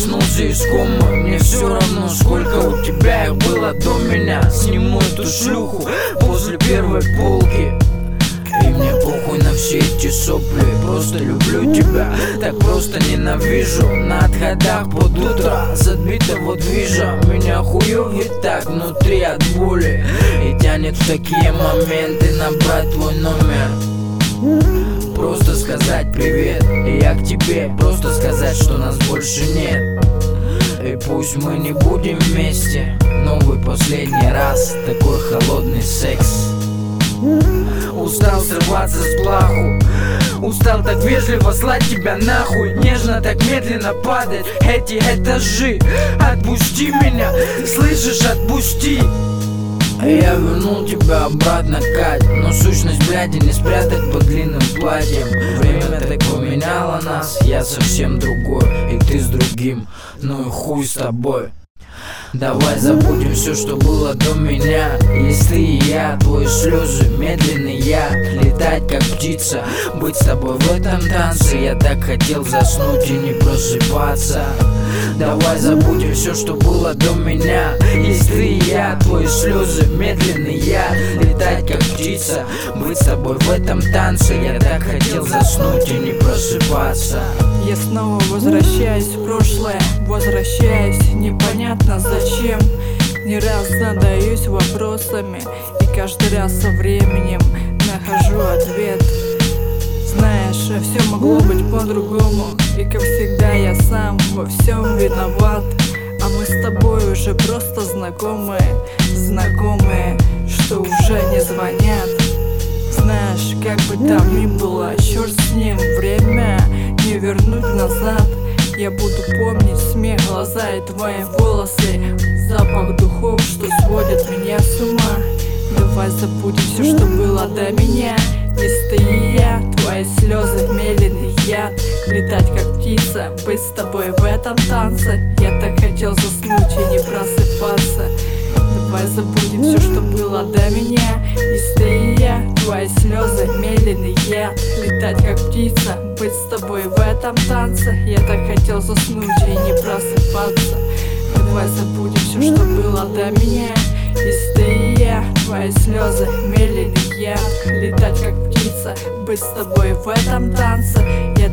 выбраться из комы. Мне все равно, сколько у тебя их было до меня. Сниму эту шлюху после первой полки. И мне похуй на все эти сопли. Просто люблю тебя, так просто ненавижу. На отходах под утро с отбитого движа Меня хуёвит так внутри от боли. И тянет в такие моменты набрать твой номер. Просто сказать привет, я к тебе Просто сказать, что нас больше нет. И пусть мы не будем вместе Новый последний раз Такой холодный секс. Устал срываться с плаху. Устал так вежливо слать тебя нахуй. Нежно так медленно падать. Эти этажи Отпусти меня, слышишь, отпусти я вернул тебя обратно, Кать. Но сущность, блядь, не спрятать под длинным платьем. Время так поменяло нас, я совсем другой И ты с другим, ну и хуй с тобой Давай забудем все, что было до меня. Ты и я, твои слезы, медленный я Летать как птица, быть с тобой в этом танце. Я так хотел заснуть и не просыпаться. Давай забудем все, что было до меня. Ты и я, твои слезы, медленный я Летать как птица, быть с тобой в этом танце. Я так хотел заснуть и не просыпаться Я снова возвращаюсь в прошлое. Возвращаюсь непонятно зачем. Не раз задаюсь вопросами И каждый раз со временем нахожу ответ. Знаешь, все могло быть по-другому. И как всегда я сам во всем виноват. А мы с тобой уже просто знакомые. Знакомые, что уже не звонят. Знаешь, как бы там ни было, черт вернуть назад. Я буду помнить смех, глаза и твои волосы. Запах духов, что сводит меня с ума. Давай забудем все, что было до меня. Есть ты и я, твои слезы, медленный яд. Летать как птица, быть с тобой в этом танце. Я так хотел заснуть и не просыпаться. Давай забудем все, что было до меня. Я, твои слезы, медленный яд Летать как птица, быть с тобой в этом танце. Я так хотел заснуть и не просыпаться. Давай забудем все, что было до меня. И я, твои слезы, медленный я Летать как птица, быть с тобой в этом танце. Я